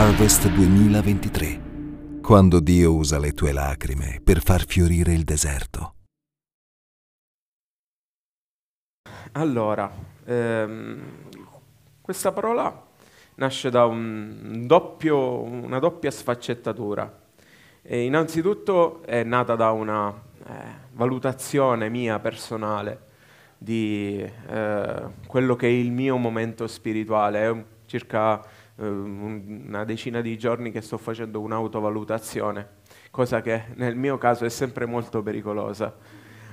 Harvest 2023, quando Dio usa le tue lacrime per far fiorire il deserto. Allora, ehm, questa parola nasce da un doppio, una doppia sfaccettatura. E innanzitutto è nata da una eh, valutazione mia personale di eh, quello che è il mio momento spirituale. È circa una decina di giorni che sto facendo un'autovalutazione, cosa che nel mio caso è sempre molto pericolosa,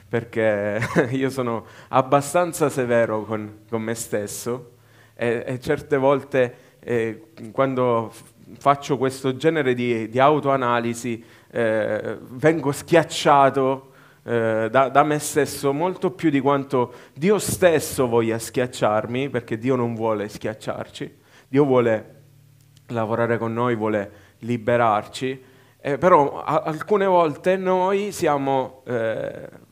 perché io sono abbastanza severo con, con me stesso e, e, certe volte eh, quando faccio questo genere di, di autoanalisi eh, vengo schiacciato eh, da, da, me stesso molto più di quanto Dio stesso voglia schiacciarmi, perché Dio non vuole schiacciarci, Dio vuole lavorare con noi, vuole liberarci, eh, però a- alcune volte noi siamo... Eh,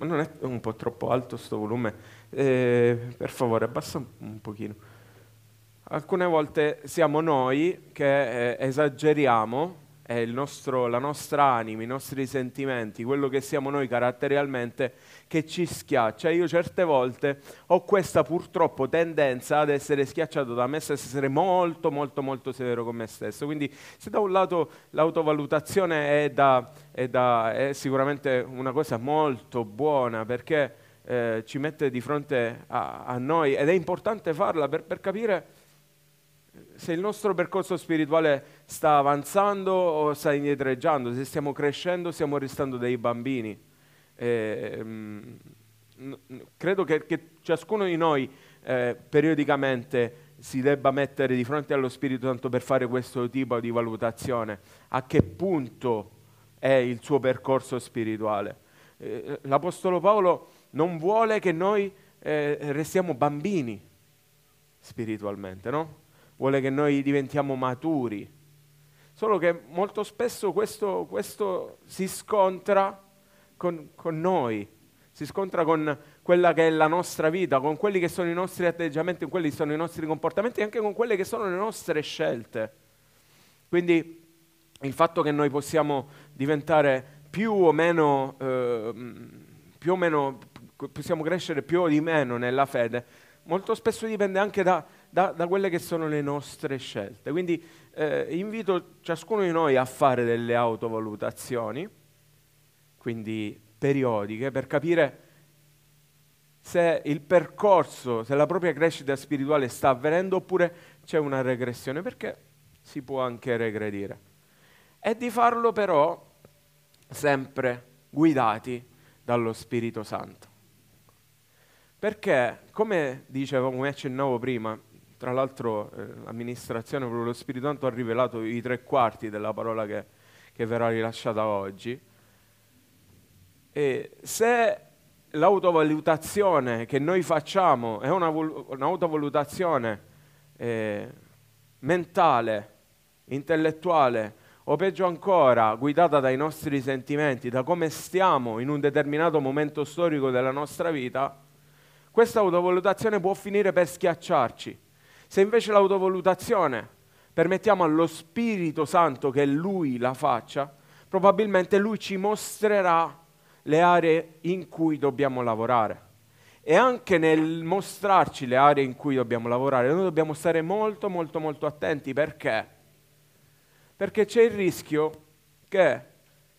non è un po' troppo alto questo volume? Eh, per favore, abbassa un, un pochino. Alcune volte siamo noi che eh, esageriamo è nostro, la nostra anima, i nostri sentimenti, quello che siamo noi caratterialmente, che ci schiaccia. Io certe volte ho questa purtroppo tendenza ad essere schiacciato da me stesso, essere molto molto molto severo con me stesso. Quindi se da un lato l'autovalutazione è, da, è, da, è sicuramente una cosa molto buona perché eh, ci mette di fronte a, a, noi ed è importante farla per, per capire se il nostro percorso spirituale sta avanzando o sta indietreggiando, se stiamo crescendo o stiamo restando dei bambini. Eh, mh, credo che, che, ciascuno di noi eh, periodicamente si debba mettere di fronte allo Spirito Santo per fare questo tipo di valutazione. A che punto è il suo percorso spirituale? Eh, L'Apostolo Paolo non vuole che noi eh, restiamo bambini spiritualmente, no? Vuole che noi diventiamo maturi. Solo che molto spesso questo, questo si scontra con, con, noi, si scontra con quella che è la nostra vita, con quelli che sono i nostri atteggiamenti, con quelli che sono i nostri comportamenti e anche con quelle che sono le nostre scelte. Quindi il fatto che noi possiamo diventare più o meno, eh, più o meno possiamo crescere più o di meno nella fede, molto spesso dipende anche da, da, da quelle che sono le nostre scelte. Quindi eh, invito ciascuno di noi a fare delle autovalutazioni, quindi periodiche, per capire se il percorso, se la propria crescita spirituale sta avvenendo oppure c'è una regressione, perché si può anche regredire. E di farlo però sempre guidati dallo Spirito Santo. Perché, come dicevo, come accennavo prima, tra l'altro eh, l'amministrazione, proprio lo Spirito Santo ha rivelato i tre quarti della parola che, che verrà rilasciata oggi. E se l'autovalutazione che noi facciamo è una, un'autovalutazione eh, mentale, intellettuale, o peggio ancora, guidata dai nostri sentimenti, da come stiamo in un determinato momento storico della nostra vita, questa autovalutazione può finire per schiacciarci se invece l'autovalutazione permettiamo allo Spirito Santo che Lui la faccia, probabilmente Lui ci mostrerà le aree in cui dobbiamo lavorare. e anche nel mostrarci le aree in cui dobbiamo lavorare, noi dobbiamo stare molto molto molto attenti perché? Perché c'è il rischio che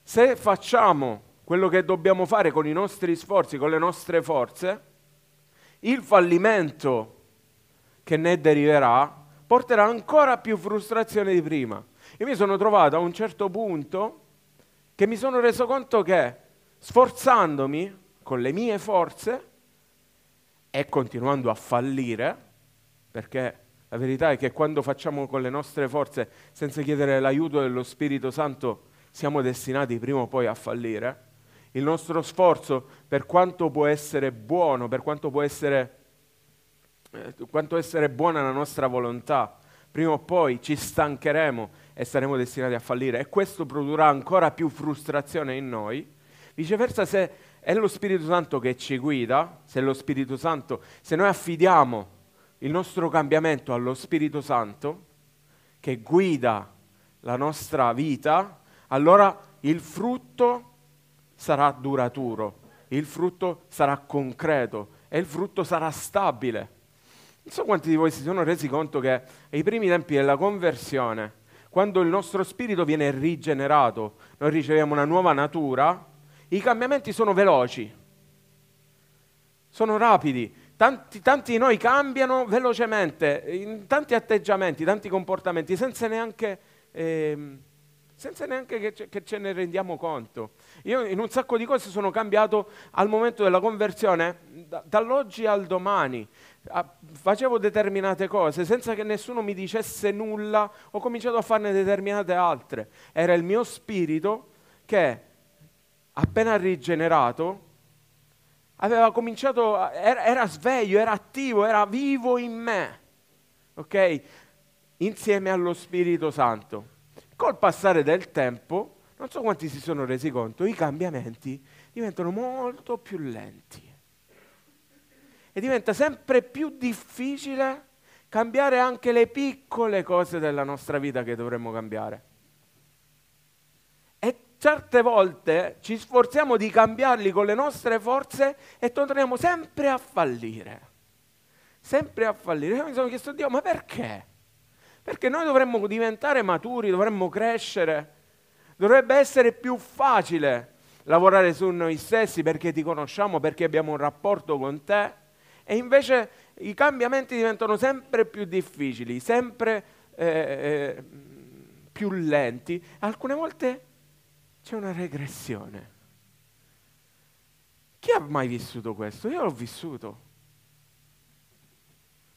se facciamo quello che dobbiamo fare con i nostri sforzi, con le nostre forze, il fallimento che ne deriverà porterà ancora più frustrazione di prima. Io mi sono trovato a un certo punto che mi sono reso conto che sforzandomi con le mie forze e continuando a fallire, perché la verità è che quando facciamo con le nostre forze senza chiedere l'aiuto dello Spirito Santo siamo destinati prima o poi a fallire, il nostro sforzo, per quanto può essere buono, per quanto può essere, quanto essere buona la nostra volontà, prima o poi ci stancheremo e saremo destinati a fallire e questo produrrà ancora più frustrazione in noi. Viceversa, se è lo Spirito Santo che ci guida, se è lo Spirito Santo, se noi affidiamo il nostro cambiamento allo Spirito Santo che guida la nostra vita, allora il frutto sarà duraturo, il frutto sarà concreto e il frutto sarà stabile. Non so quanti di voi si sono resi conto che ai primi tempi della conversione, quando il nostro spirito viene rigenerato, noi riceviamo una nuova natura, i cambiamenti sono veloci, sono rapidi. Tanti, tanti di noi cambiano velocemente, in tanti atteggiamenti, tanti comportamenti, senza neanche... Eh, senza neanche che ce, che ce, ne rendiamo conto. Io in un sacco di cose sono cambiato al momento della conversione, da, dall'oggi al domani. A, facevo determinate cose senza che nessuno mi dicesse nulla, ho cominciato a farne determinate altre. Era il mio spirito che, appena rigenerato, aveva cominciato, era, era sveglio, era attivo, era vivo in me, ok? Insieme allo Spirito Santo. Col passare del tempo, non so quanti si sono resi conto, i cambiamenti diventano molto più lenti. E diventa sempre più difficile cambiare anche le piccole cose della nostra vita che dovremmo cambiare. E certe volte ci sforziamo di cambiarli con le nostre forze e torniamo sempre a fallire. Sempre a fallire. Io mi sono chiesto, Dio, ma perché? Perché noi dovremmo diventare maturi, dovremmo crescere. Dovrebbe essere più facile lavorare su noi stessi perché ti conosciamo, perché abbiamo un rapporto con te. E invece i cambiamenti diventano sempre più difficili, sempre eh, eh, più lenti. Alcune volte c'è una regressione. Chi ha mai vissuto questo? Io l'ho vissuto.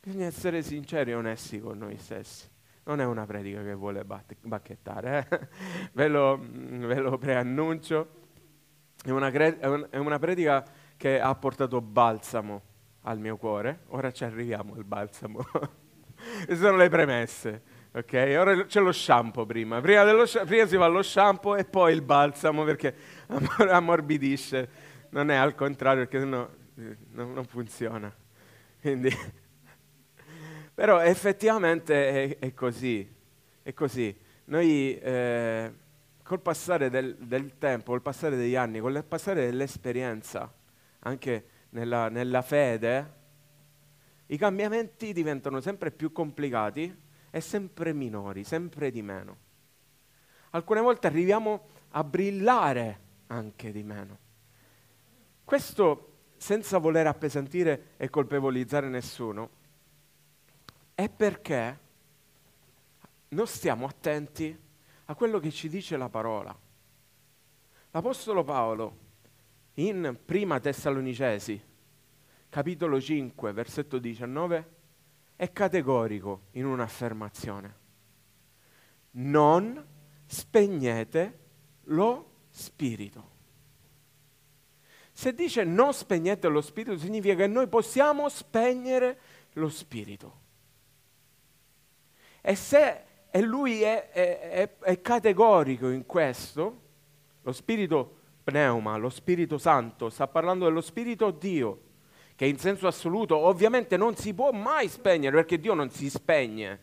Bisogna essere sinceri e onesti con noi stessi non è una predica che vuole bacchettare, eh? ve, lo, ve, lo, preannuncio, è una, cre- è una predica che ha portato balsamo al mio cuore, ora ci arriviamo al balsamo, queste sono le premesse, ok? Ora c'è lo shampoo prima, prima, dello, prima si fa lo shampoo e poi il balsamo perché ammorbidisce, non è al contrario perché sennò eh, non, non funziona. Quindi però effettivamente è, è così, è così. Noi eh, col passare del, del, tempo, col passare degli anni, col passare dell'esperienza, anche nella, nella fede, i cambiamenti diventano sempre più complicati e sempre minori, sempre di meno. Alcune volte arriviamo a brillare anche di meno. Questo senza voler appesantire e colpevolizzare nessuno, è perché non stiamo attenti a quello che ci dice la parola. L'Apostolo Paolo in Prima Tessalonicesi, capitolo 5, versetto 19, è categorico in un'affermazione. Non spegnete lo spirito. Se dice non spegnete lo spirito, significa che noi possiamo spegnere lo spirito. E se e lui è, è, è, è categorico in questo, lo spirito pneuma, lo Spirito Santo, sta parlando dello Spirito Dio, che in senso assoluto ovviamente non si può mai spegnere, perché Dio non si spegne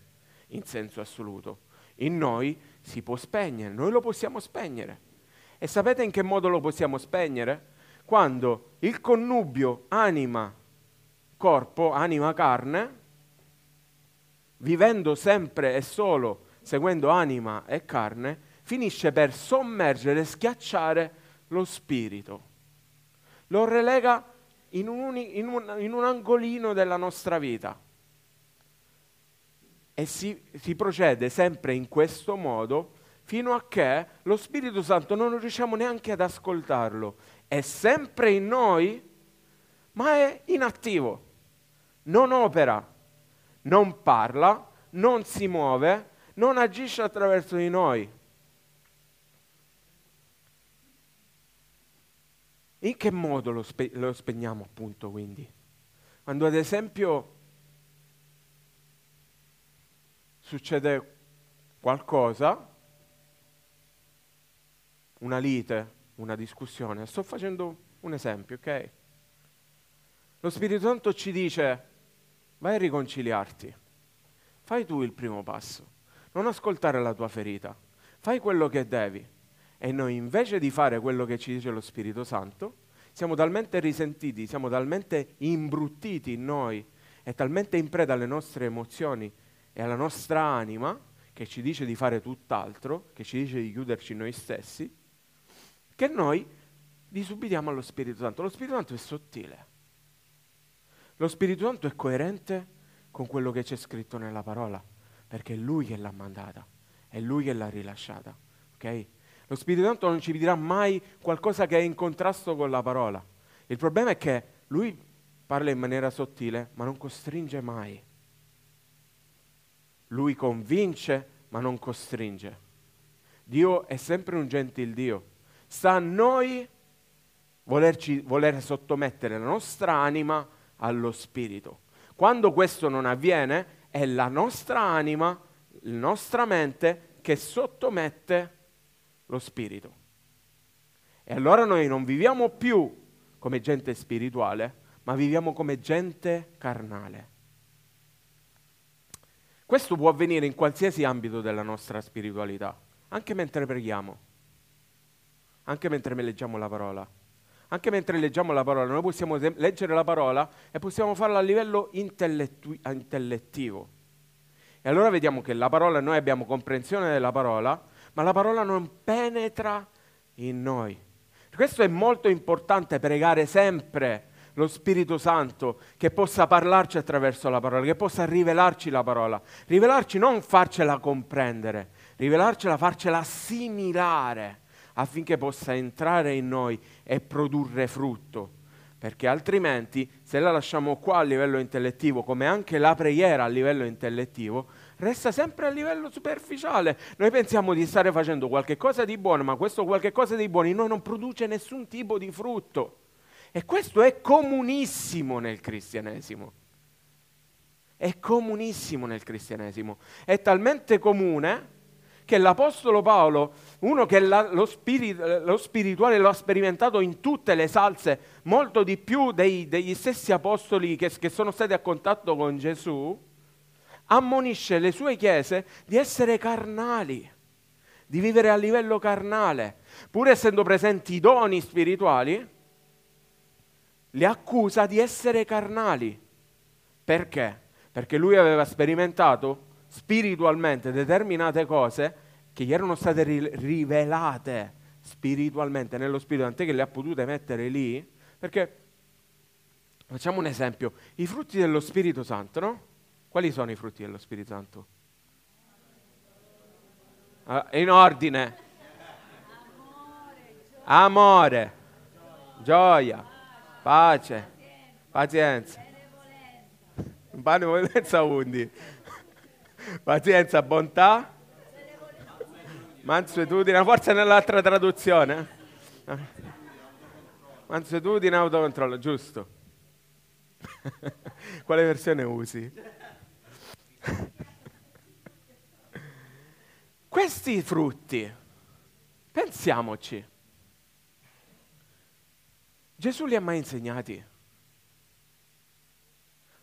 in senso assoluto. In noi si può spegnere, noi lo possiamo spegnere. E sapete in che modo lo possiamo spegnere? Quando il connubio anima corpo, anima, carne, vivendo sempre e solo seguendo anima e carne, finisce per sommergere schiacciare lo spirito. Lo relega in un, in un, in un angolino della nostra vita. E si, si procede sempre in questo modo fino a che lo Spirito Santo non riusciamo neanche ad ascoltarlo. È sempre in noi, ma è inattivo, non opera, non parla, non si muove, non agisce attraverso di noi. In che modo lo, spe- lo spegniamo appunto quindi? Quando ad esempio succede qualcosa, una lite, una discussione, sto facendo un esempio, ok? Lo Spirito Santo ci dice, vai a riconciliarti, fai tu il primo passo, non ascoltare la tua ferita, fai quello che devi. E noi invece di fare quello che ci dice lo Spirito Santo, siamo talmente risentiti, siamo talmente imbruttiti in noi e talmente in preda alle nostre emozioni e alla nostra anima, che ci dice di fare tutt'altro, che ci dice di chiuderci noi stessi, che noi disubbidiamo allo Spirito Santo. Lo Spirito Santo è sottile. Lo Spirito Santo è coerente con quello che c'è scritto nella parola, perché è Lui che l'ha mandata, è Lui che l'ha rilasciata. ok? Lo Spirito Santo non ci dirà mai qualcosa che è in contrasto con la parola. Il problema è che lui parla in maniera sottile, ma non costringe mai. Lui convince, ma non costringe. Dio è sempre un gentil Dio. Sta a noi volerci, voler sottomettere la nostra anima allo Spirito. Quando questo non avviene, è la nostra anima, la nostra mente che sottomette lo spirito. E allora noi non viviamo più come gente spirituale, ma viviamo come gente carnale. Questo può avvenire in qualsiasi ambito della nostra spiritualità, anche mentre preghiamo, anche mentre leggiamo la parola. Anche mentre leggiamo la parola, noi possiamo leggere la parola e possiamo farla a livello intellettu- intellettivo. E allora vediamo che la parola, noi abbiamo comprensione della parola, ma la parola non penetra in noi. Questo è molto importante, pregare sempre lo Spirito Santo che possa parlarci attraverso la parola, che possa rivelarci la parola. Rivelarci non farcela comprendere, rivelarcela, farcela assimilare affinché possa entrare in noi e produrre frutto. Perché altrimenti, se la lasciamo qua a livello intellettivo, come anche la preghiera a livello intellettivo, resta sempre a livello superficiale. Noi pensiamo di stare facendo qualche cosa di buono, ma questo qualche cosa di buono in noi non produce nessun tipo di frutto. E questo è comunissimo nel cristianesimo. È comunissimo nel cristianesimo. È talmente comune che l'Apostolo Paolo, uno che la, lo, spiri, lo, spirituale lo ha sperimentato in tutte le salse, molto di più dei, degli stessi apostoli che, che sono stati a contatto con Gesù, ammonisce le sue chiese di essere carnali, di vivere a livello carnale, pur essendo presenti i doni spirituali, li accusa di essere carnali. Perché? Perché lui aveva sperimentato spiritualmente determinate cose che gli erano state rivelate spiritualmente nello spirito, tant'è che le ha potute mettere lì, perché facciamo un esempio, i frutti dello Spirito Santo, no? Quali sono i frutti dello Spirito Santo? Uh, in ordine. Amore, gioia, pace, pazienza. Benevolenza undi. Pazienza, bontà, mansuetudine, forse nell'altra traduzione. Mansuetudine, autocontrollo, giusto. Quale versione usi? Questi frutti, pensiamoci, Gesù li ha mai insegnati?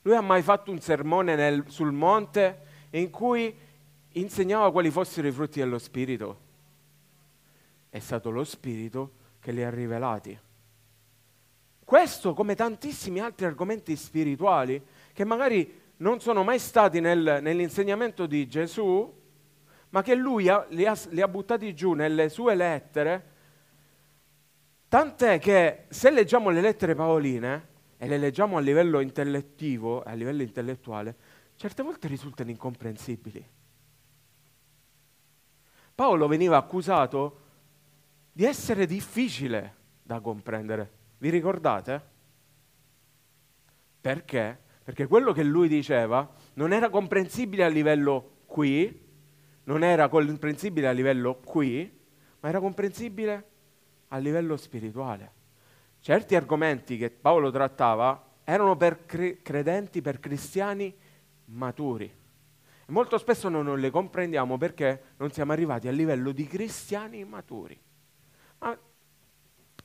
Lui ha mai fatto un sermone nel, sul monte in cui insegnava quali fossero i frutti dello Spirito? È stato lo Spirito che li ha rivelati. Questo come tantissimi altri argomenti spirituali che magari non sono mai stati nel, nell'insegnamento di Gesù, ma che lui ha, li, ha, li ha buttati giù nelle sue lettere, tant'è che se leggiamo le lettere paoline e le leggiamo a livello intellettivo, a livello intellettuale, certe volte risultano incomprensibili. Paolo veniva accusato di essere difficile da comprendere. Vi ricordate? Perché? Perché quello che lui diceva non era comprensibile a livello qui, non era comprensibile a livello qui, ma era comprensibile a livello spirituale. Certi argomenti che Paolo trattava erano per cre- credenti, per cristiani maturi. E molto spesso noi non le comprendiamo perché non siamo arrivati a livello di cristiani maturi. Ma,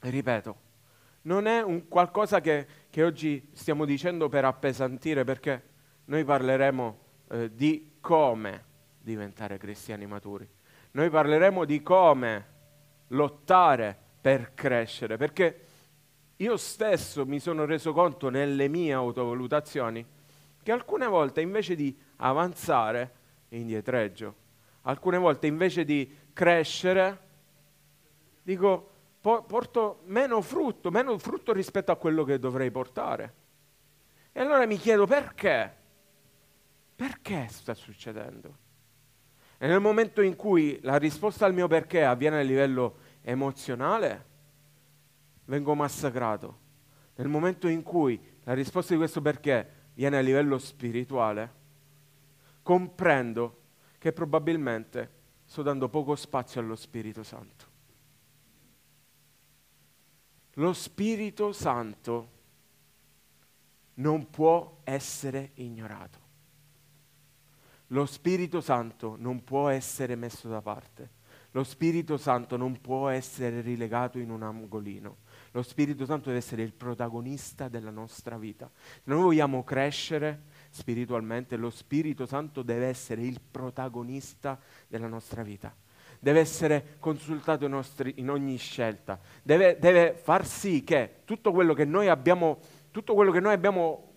ripeto, non è un qualcosa che, che oggi stiamo dicendo per appesantire, perché noi parleremo eh, di come diventare cristiani maturi. Noi parleremo di come lottare per crescere, perché io stesso mi sono reso conto nelle mie autovalutazioni che alcune volte invece di avanzare indietreggio, alcune volte invece di crescere, dico porto meno frutto, meno frutto rispetto a quello che dovrei portare. E allora mi chiedo perché? Perché sta succedendo? E nel momento in cui la risposta al mio perché avviene a livello emozionale, vengo massacrato. Nel momento in cui la risposta di questo perché viene a livello spirituale, comprendo che probabilmente sto dando poco spazio allo Spirito Santo. Lo Spirito Santo non può essere ignorato. Lo Spirito Santo non può essere messo da parte. Lo Spirito Santo non può essere rilegato in un angolino. Lo Spirito Santo deve essere il protagonista della nostra vita. Se noi vogliamo crescere spiritualmente, lo Spirito Santo deve essere il protagonista della nostra vita deve essere consultato in, ogni scelta, deve, deve, far sì che tutto quello che noi abbiamo, tutto quello che noi abbiamo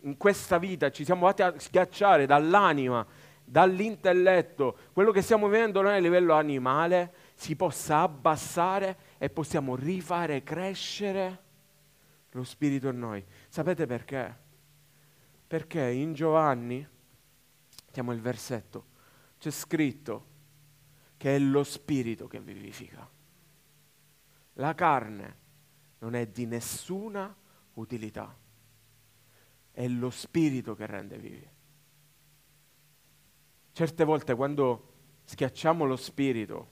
in questa vita, ci siamo fatti a schiacciare dall'anima, dall'intelletto, quello che stiamo vivendo noi a livello animale, si possa abbassare e possiamo rifare crescere lo spirito in noi. Sapete perché? Perché in Giovanni, chiamo il versetto, c'è scritto che è lo spirito che vivifica. La carne non è di nessuna utilità, è lo spirito che rende vivi. Certe volte quando schiacciamo lo spirito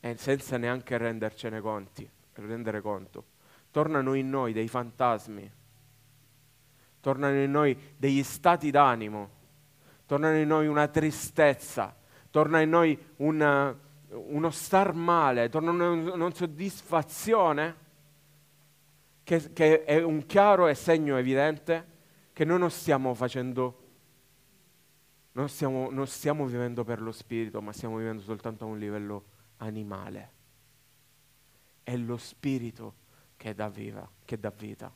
e senza neanche rendercene conti, rendere conto, tornano in noi dei fantasmi, tornano in noi degli stati d'animo, tornano in noi una tristezza, torna in noi una, uno star male, torna una soddisfazione che, che è un chiaro segno evidente che noi non stiamo facendo, non stiamo, non stiamo vivendo per lo spirito, ma stiamo vivendo soltanto a un livello animale. È lo spirito che dà, viva, che dà vita.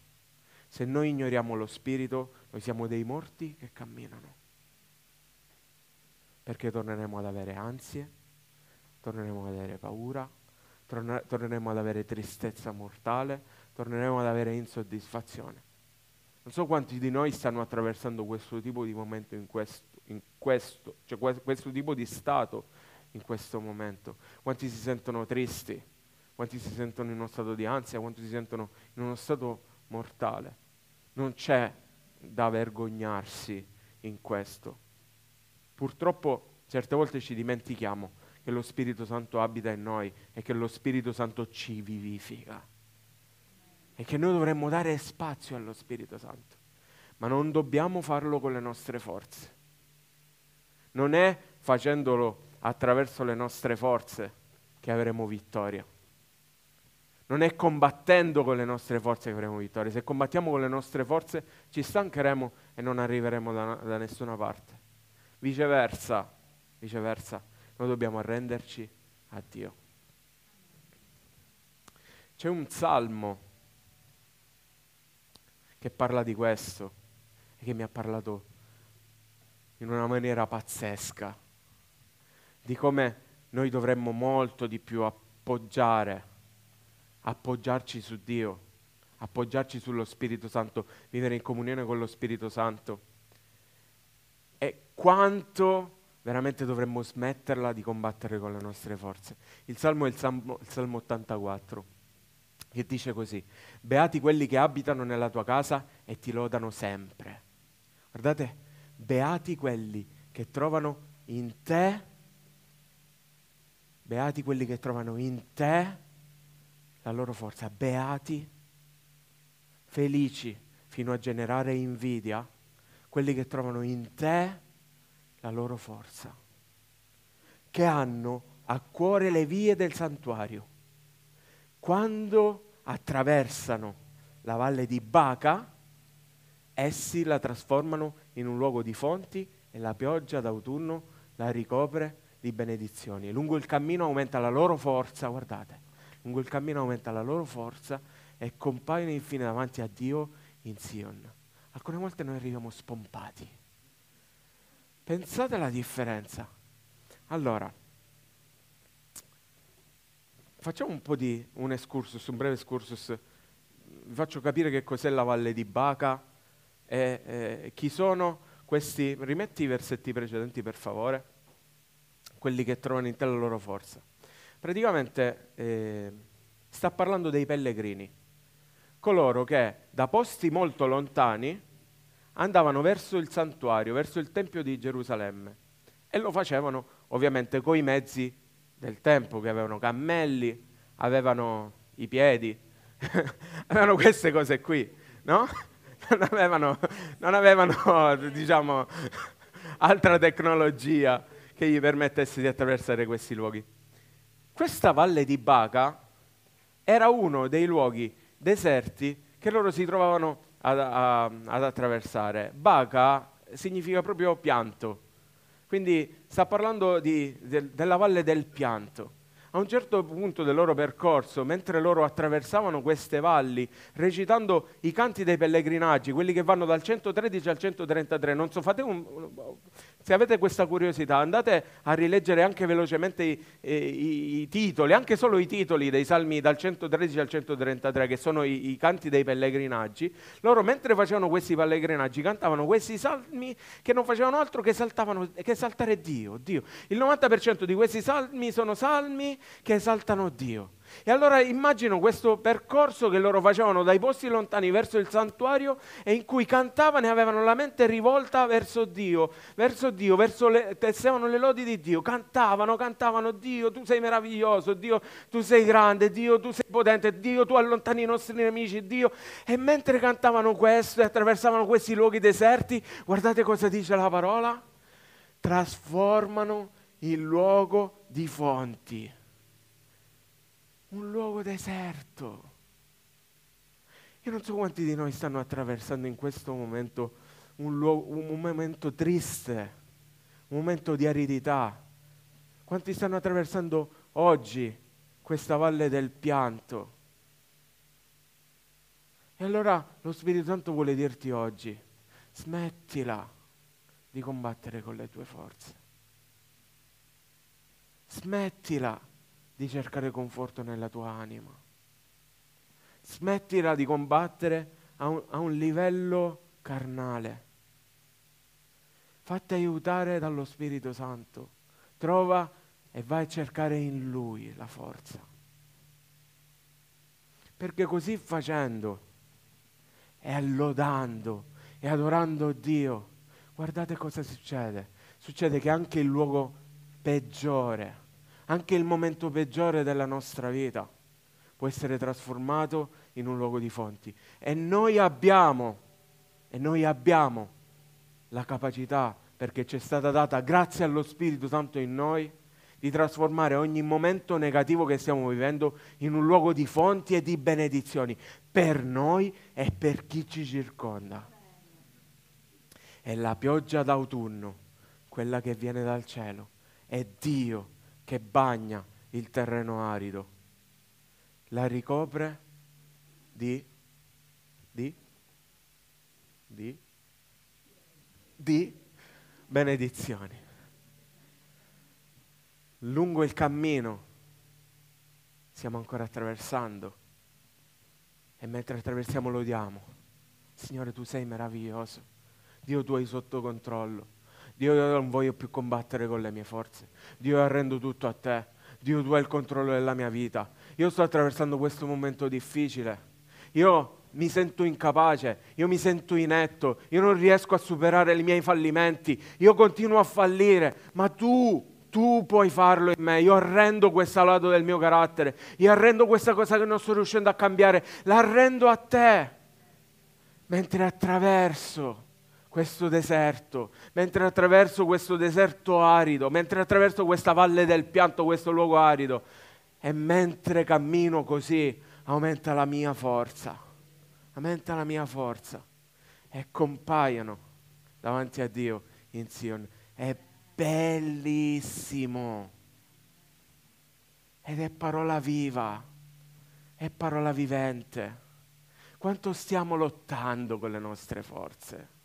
Se noi ignoriamo lo spirito, noi siamo dei morti che camminano. Perché torneremo ad avere ansie, torneremo ad avere paura, torna- torneremo ad avere tristezza mortale, torneremo ad avere insoddisfazione. Non so quanti di noi stanno attraversando questo tipo di momento in questo, in questo cioè que- questo tipo di stato in questo momento. Quanti si sentono tristi, quanti si sentono in uno stato di ansia, quanti si sentono in uno stato mortale. Non c'è da vergognarsi in questo. Purtroppo certe volte ci dimentichiamo che lo Spirito Santo abita in noi e che lo Spirito Santo ci vivifica. E che noi dovremmo dare spazio allo Spirito Santo. Ma non dobbiamo farlo con le nostre forze. Non è facendolo attraverso le nostre forze che avremo vittoria. Non è combattendo con le nostre forze che avremo vittoria. Se combattiamo con le nostre forze ci stancheremo e non arriveremo da, da nessuna parte. Viceversa, viceversa, noi dobbiamo arrenderci a Dio. C'è un salmo che parla di questo e che mi ha parlato in una maniera pazzesca di come noi dovremmo molto di più appoggiare, appoggiarci su Dio, appoggiarci sullo Spirito Santo, vivere in comunione con lo Spirito Santo. E quanto veramente dovremmo smetterla di combattere con le nostre forze. Il Salmo è il Salmo, il Salmo 84, che dice così, beati quelli che abitano nella tua casa e ti lodano sempre. Guardate, beati quelli che trovano in te Beati quelli che trovano in te la loro forza. Beati, felici fino a generare invidia, quelli che trovano in te la loro forza, che hanno a cuore le vie del santuario. Quando attraversano la valle di Baca, essi la trasformano in un luogo di fonti e la pioggia d'autunno la ricopre di benedizioni. Lungo il cammino aumenta la loro forza, guardate, lungo il cammino aumenta la loro forza e compaiono infine davanti a Dio in Sion. Alcune volte noi arriviamo spompati. Pensate alla differenza. Allora, facciamo un po' di un excursus, un breve excursus. Vi faccio capire che cos'è la Valle di Baca e eh, chi sono questi. Rimetti i versetti precedenti per favore quelli che trovano in te la loro forza. Praticamente eh, sta parlando dei pellegrini, coloro che da posti molto lontani andavano verso il santuario, verso il Tempio di Gerusalemme e lo facevano ovviamente con i mezzi del tempo, che avevano cammelli, avevano i piedi, avevano queste cose qui, no? Non avevano, non avevano diciamo, altra tecnologia che gli permettesse di attraversare questi luoghi. Questa valle di Baca era uno dei luoghi deserti che loro si trovavano ad, a, ad attraversare. Baca significa proprio pianto, quindi sta parlando di, de, della valle del pianto. A un certo punto del loro percorso, mentre loro attraversavano queste valli, recitando i canti dei pellegrinaggi, quelli che vanno dal 113 al 133, non so, fate un, se avete questa curiosità, andate a rileggere anche velocemente i, i, i, titoli, anche solo i titoli dei salmi dal 113 al 133, che sono i, i, canti dei pellegrinaggi. Loro, mentre facevano questi pellegrinaggi, cantavano questi salmi che non facevano altro che, che esaltare Dio, Dio. Il 90% di questi salmi sono salmi che esaltano Dio. E allora immagino questo percorso che loro facevano dai posti lontani verso il santuario e in cui cantavano e avevano la mente rivolta verso Dio, verso Dio, verso le, tessevano le lodi di Dio, cantavano, cantavano Dio, tu sei meraviglioso, Dio, tu sei grande, Dio, tu sei potente, Dio, tu allontani i nostri nemici, Dio. E mentre cantavano questo e attraversavano questi luoghi deserti, guardate cosa dice la parola, trasformano il luogo di fonti un luogo deserto. Io non so quanti di noi stanno attraversando in questo momento un, luogo, un momento triste, un momento di aridità. Quanti stanno attraversando oggi questa valle del pianto. E allora lo Spirito Santo vuole dirti oggi, smettila di combattere con le tue forze. Smettila di cercare conforto nella tua anima. Smettila di combattere a un, a un livello carnale. Fatti aiutare dallo Spirito Santo. Trova e vai a cercare in Lui la forza. Perché così facendo e lodando e adorando Dio, guardate cosa succede. Succede che anche il luogo peggiore anche il momento peggiore della nostra vita può essere trasformato in un luogo di fonti. E noi abbiamo, e noi abbiamo la capacità, perché ci è stata data grazie allo Spirito Santo in noi, di trasformare ogni momento negativo che stiamo vivendo in un luogo di fonti e di benedizioni per noi e per chi ci circonda. È la pioggia d'autunno, quella che viene dal cielo, è Dio che bagna il terreno arido, la ricopre di, di di, di benedizioni. Lungo il cammino stiamo ancora attraversando e mentre attraversiamo lo diamo. Signore, tu sei meraviglioso. Dio, tu hai sotto controllo. Dio, io non voglio più combattere con le mie forze. Dio, io arrendo tutto a te. Dio, tu hai il controllo della mia vita. Io sto attraversando questo momento difficile. Io mi sento incapace, io mi sento inetto, io non riesco a superare i miei fallimenti, io continuo a fallire, ma tu tu puoi farlo in me. Io arrendo questo lato del mio carattere. Io arrendo questa cosa che non sto riuscendo a cambiare. L'arrendo a te. Mentre attraverso questo deserto, mentre attraverso questo deserto arido, mentre attraverso questa valle del pianto, questo luogo arido, e mentre cammino così, aumenta la mia forza. Aumenta la mia forza. E compaiono davanti a Dio in Sion. E bellissimo. Ed è parola viva, è parola vivente. Quanto stiamo lottando con le nostre forze?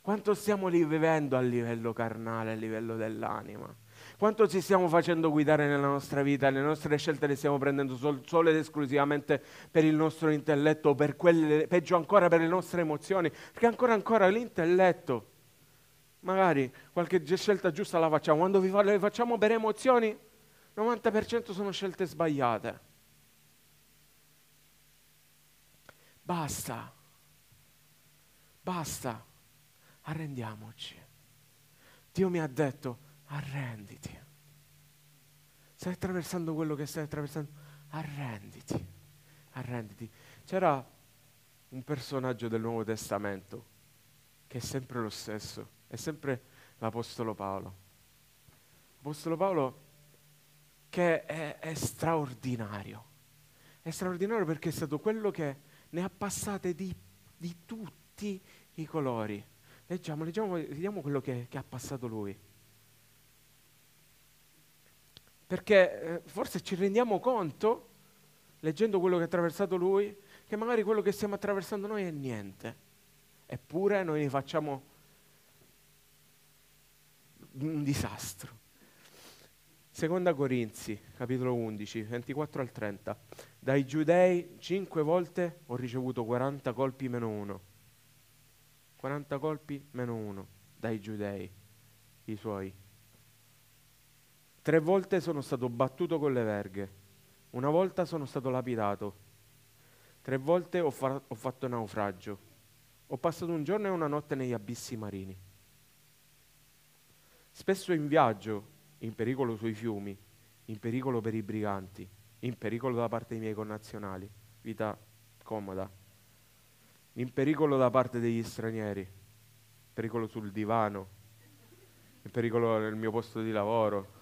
Quanto stiamo vivendo a livello carnale, a livello dell'anima? Quanto ci stiamo facendo guidare nella nostra vita? Le nostre scelte le stiamo prendendo sol- solo ed esclusivamente per il nostro intelletto, per quelle, peggio ancora per le nostre emozioni, perché ancora ancora l'intelletto magari qualche scelta giusta la facciamo, quando vi le facciamo per emozioni, 90% sono scelte sbagliate. Basta, basta, arrendiamoci. Dio mi ha detto, arrenditi. Stai attraversando quello che stai attraversando, arrenditi, arrenditi. C'era un personaggio del Nuovo Testamento che è sempre lo stesso è sempre l'Apostolo Paolo. L'Apostolo Paolo che è, è straordinario. È straordinario perché è stato quello che ne ha passate di, di tutti i colori. Leggiamo, leggiamo, vediamo quello che, che ha passato lui. Perché eh, forse ci rendiamo conto, leggendo quello che ha attraversato lui, che magari quello che stiamo attraversando noi è niente. Eppure noi ne facciamo un disastro. Seconda Corinzi, capitolo 11, 24 al 30. Dai giudei cinque volte ho ricevuto 40 colpi meno uno. 40 colpi meno uno dai giudei, i suoi. Tre volte sono stato battuto con le verghe. Una volta sono stato lapidato. Tre volte ho, fa- ho fatto naufragio. Ho passato un giorno e una notte negli abissi marini. Spesso in viaggio, in pericolo sui fiumi, in pericolo per i briganti, in pericolo da parte dei miei connazionali, vita comoda, in pericolo da parte degli stranieri, pericolo sul divano, in pericolo nel mio posto di lavoro,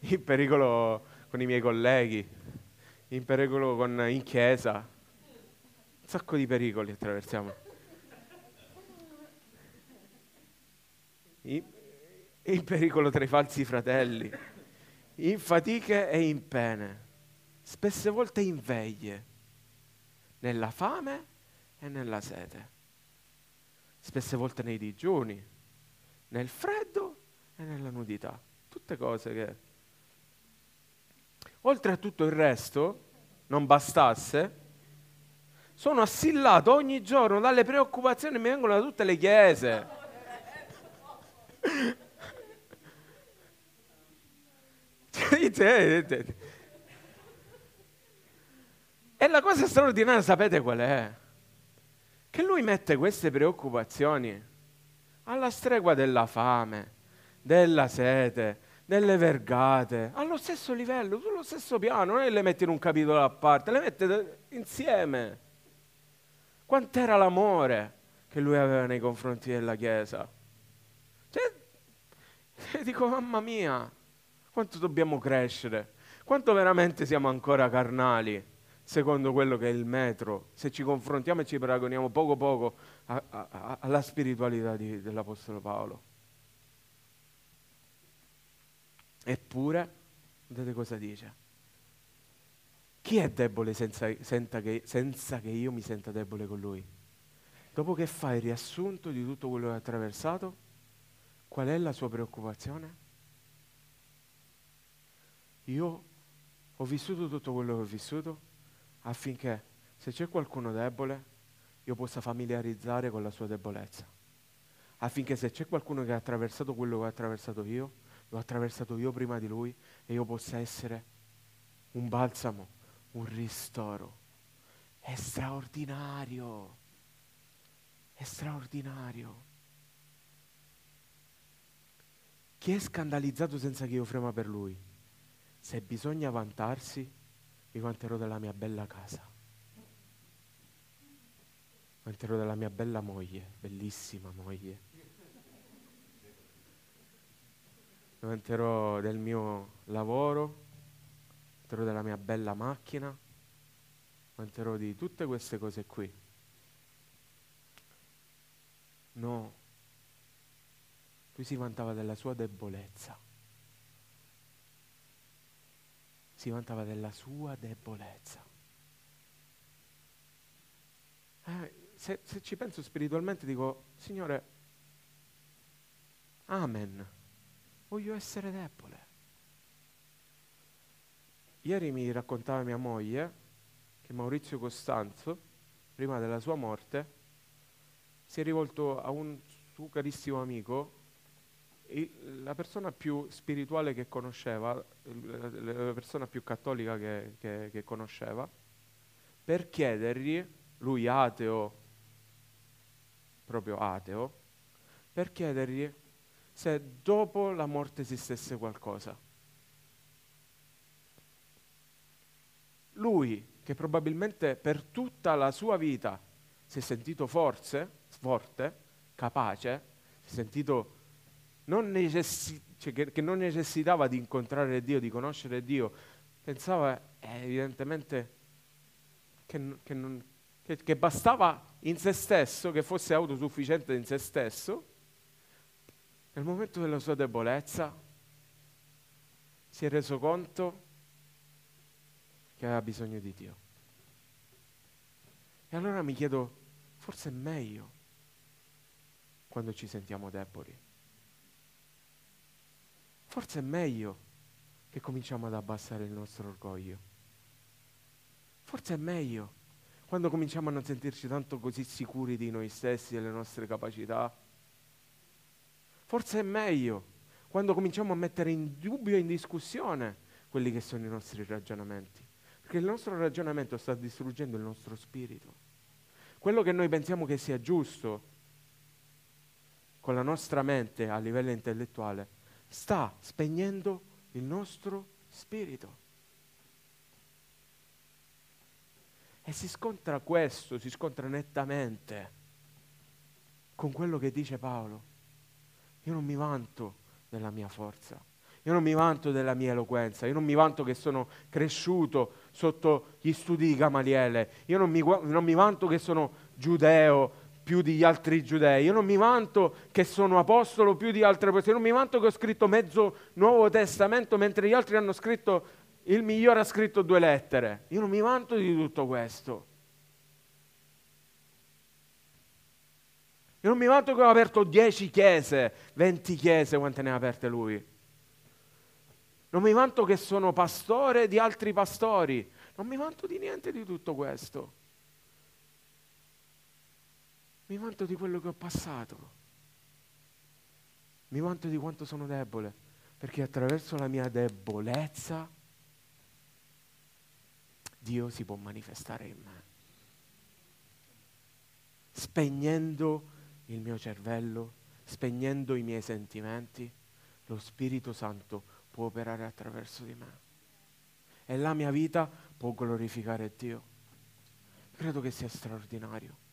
in pericolo con i miei colleghi, in pericolo con, in chiesa, un sacco di pericoli attraversiamo. In, in pericolo tra i falsi fratelli, in fatiche e in pene, spesse volte in veglie, nella fame e nella sete, spesse volte nei digiuni, nel freddo e nella nudità. Tutte cose che, oltre a tutto il resto, non bastasse, sono assillato ogni giorno dalle preoccupazioni che mi vengono da tutte le chiese. E la cosa straordinaria, sapete qual è? Che lui mette queste preoccupazioni alla stregua della fame, della sete, delle vergate, allo stesso livello, sullo stesso piano, non è che le mette in un capitolo a parte, le mette insieme. Quant'era l'amore che lui aveva nei confronti della Chiesa? Cioè, dico, mamma mia, quanto dobbiamo crescere? Quanto veramente siamo ancora carnali, secondo quello che è il metro, se ci confrontiamo e ci paragoniamo poco poco a, a, a, alla spiritualità di, dell'Apostolo Paolo? Eppure, vedete cosa dice? Chi è debole senza, che, senza che io mi senta debole con lui? dopo che fa il riassunto di tutto quello che ha attraversato, qual è la sua preoccupazione? Io ho vissuto tutto quello che ho vissuto affinché se c'è qualcuno debole, io possa familiarizzare con la sua debolezza. Affinché se c'è qualcuno che ha attraversato quello che ho attraversato io, l'ho attraversato io prima di lui e io possa essere un balsamo, un ristoro. È straordinario. È straordinario. Chi è scandalizzato senza che io frema per lui? Se bisogna vantarsi, mi vanterò della mia bella casa. Vanterò della mia bella moglie, bellissima moglie. Vanterò del mio lavoro, vanterò della mia bella macchina, vanterò di tutte queste cose qui. No, lui si vantava della sua debolezza. Si vantava della sua debolezza. Eh, se, se ci penso spiritualmente dico, Signore, amen, voglio essere debole. Ieri mi raccontava mia moglie che Maurizio Costanzo, prima della sua morte, si è rivolto a un suo carissimo amico, la persona più spirituale che conosceva, la persona più cattolica che, che, che conosceva, per chiedergli, lui ateo, proprio ateo, per chiedergli se dopo la morte esistesse qualcosa. Lui, che probabilmente per tutta la sua vita si è sentito forze, forte, capace, si è sentito non necessi- cioè che, che, non necessitava di incontrare Dio, di conoscere Dio, pensava eh, evidentemente che, che, non, che bastava in se stesso, che fosse autosufficiente in se stesso, nel momento della sua debolezza si è reso conto che aveva bisogno di Dio. E allora mi chiedo, forse è meglio quando ci sentiamo deboli. Forse è meglio che cominciamo ad abbassare il nostro orgoglio. Forse è meglio quando cominciamo a non sentirci tanto così sicuri di noi stessi, delle nostre capacità. Forse è meglio quando cominciamo a mettere in dubbio e in discussione quelli che sono i nostri ragionamenti. Perché il nostro ragionamento sta distruggendo il nostro spirito. Quello che noi pensiamo che sia giusto con la nostra mente a livello intellettuale sta spegnendo il nostro spirito. E si scontra questo, si scontra nettamente con quello che dice Paolo. Io non mi vanto della mia forza, io non mi vanto della mia eloquenza, io non mi vanto che sono cresciuto sotto gli studi di Gamaliele, io non mi, non mi vanto che sono giudeo più degli altri giudei, io non mi vanto che sono apostolo più di altre persone, non mi vanto che ho scritto mezzo Nuovo Testamento mentre gli altri hanno scritto il migliore ha scritto due lettere. Io non mi vanto di tutto questo. Io non mi vanto che ho aperto 10 chiese, 20 chiese, quante ne ha aperte lui. Non mi vanto che sono pastore di altri pastori. Non mi vanto di niente di tutto questo. Mi vanto di quello che ho passato. Mi vanto di quanto sono debole, perché attraverso la mia debolezza Dio si può manifestare in me. Spegnendo il mio cervello, spegnendo i miei sentimenti, lo Spirito Santo può operare attraverso di me. E la mia vita può glorificare Dio. Credo che sia straordinario.